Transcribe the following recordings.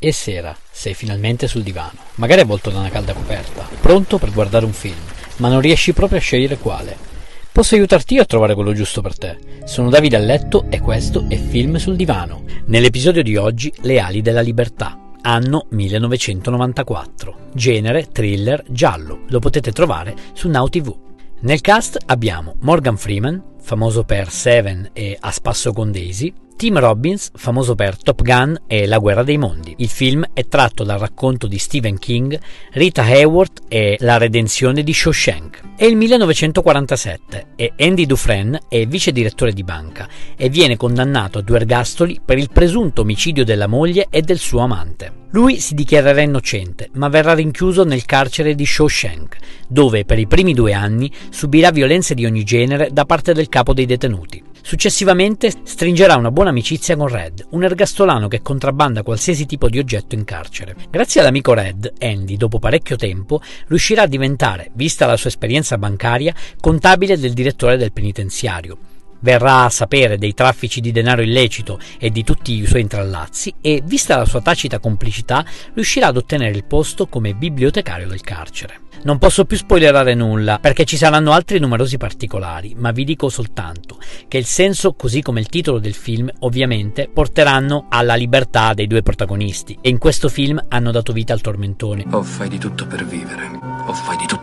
E sera, sei finalmente sul divano, magari avvolto da una calda coperta, pronto per guardare un film, ma non riesci proprio a scegliere quale. Posso aiutarti io a trovare quello giusto per te. Sono Davide a letto e questo è Film sul divano. Nell'episodio di oggi, Le ali della libertà. Anno 1994. Genere thriller giallo. Lo potete trovare su Now TV. Nel cast abbiamo Morgan Freeman, famoso per Seven e A spasso con Daisy, Tim Robbins, famoso per Top Gun e La guerra dei mondi. Il film è tratto dal racconto di Stephen King, Rita Hayworth e La redenzione di Shawshank. È il 1947 e Andy Dufresne è vice direttore di banca e viene condannato a due ergastoli per il presunto omicidio della moglie e del suo amante. Lui si dichiarerà innocente, ma verrà rinchiuso nel carcere di Shawshank, dove per i primi due anni subirà violenze di ogni genere da parte del capo dei detenuti. Successivamente stringerà una buona amicizia con Red, un ergastolano che contrabbanda qualsiasi tipo di oggetto in carcere. Grazie all'amico Red, Andy, dopo parecchio tempo, riuscirà a diventare, vista la sua esperienza bancaria, contabile del direttore del penitenziario. Verrà a sapere dei traffici di denaro illecito e di tutti i suoi intrallazzi e, vista la sua tacita complicità, riuscirà ad ottenere il posto come bibliotecario del carcere. Non posso più spoilerare nulla perché ci saranno altri numerosi particolari, ma vi dico soltanto che il senso, così come il titolo del film, ovviamente porteranno alla libertà dei due protagonisti e in questo film hanno dato vita al tormentone. O fai di tutto per vivere, o fai di tutto.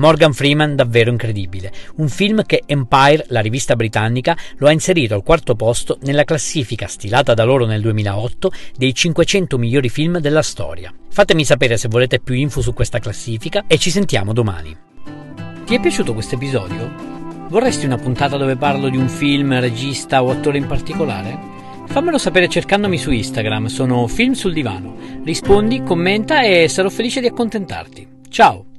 Morgan Freeman davvero incredibile, un film che Empire, la rivista britannica, lo ha inserito al quarto posto nella classifica stilata da loro nel 2008 dei 500 migliori film della storia. Fatemi sapere se volete più info su questa classifica e ci sentiamo domani. Ti è piaciuto questo episodio? Vorresti una puntata dove parlo di un film, regista o attore in particolare? Fammelo sapere cercandomi su Instagram, sono Film sul Divano. Rispondi, commenta e sarò felice di accontentarti. Ciao!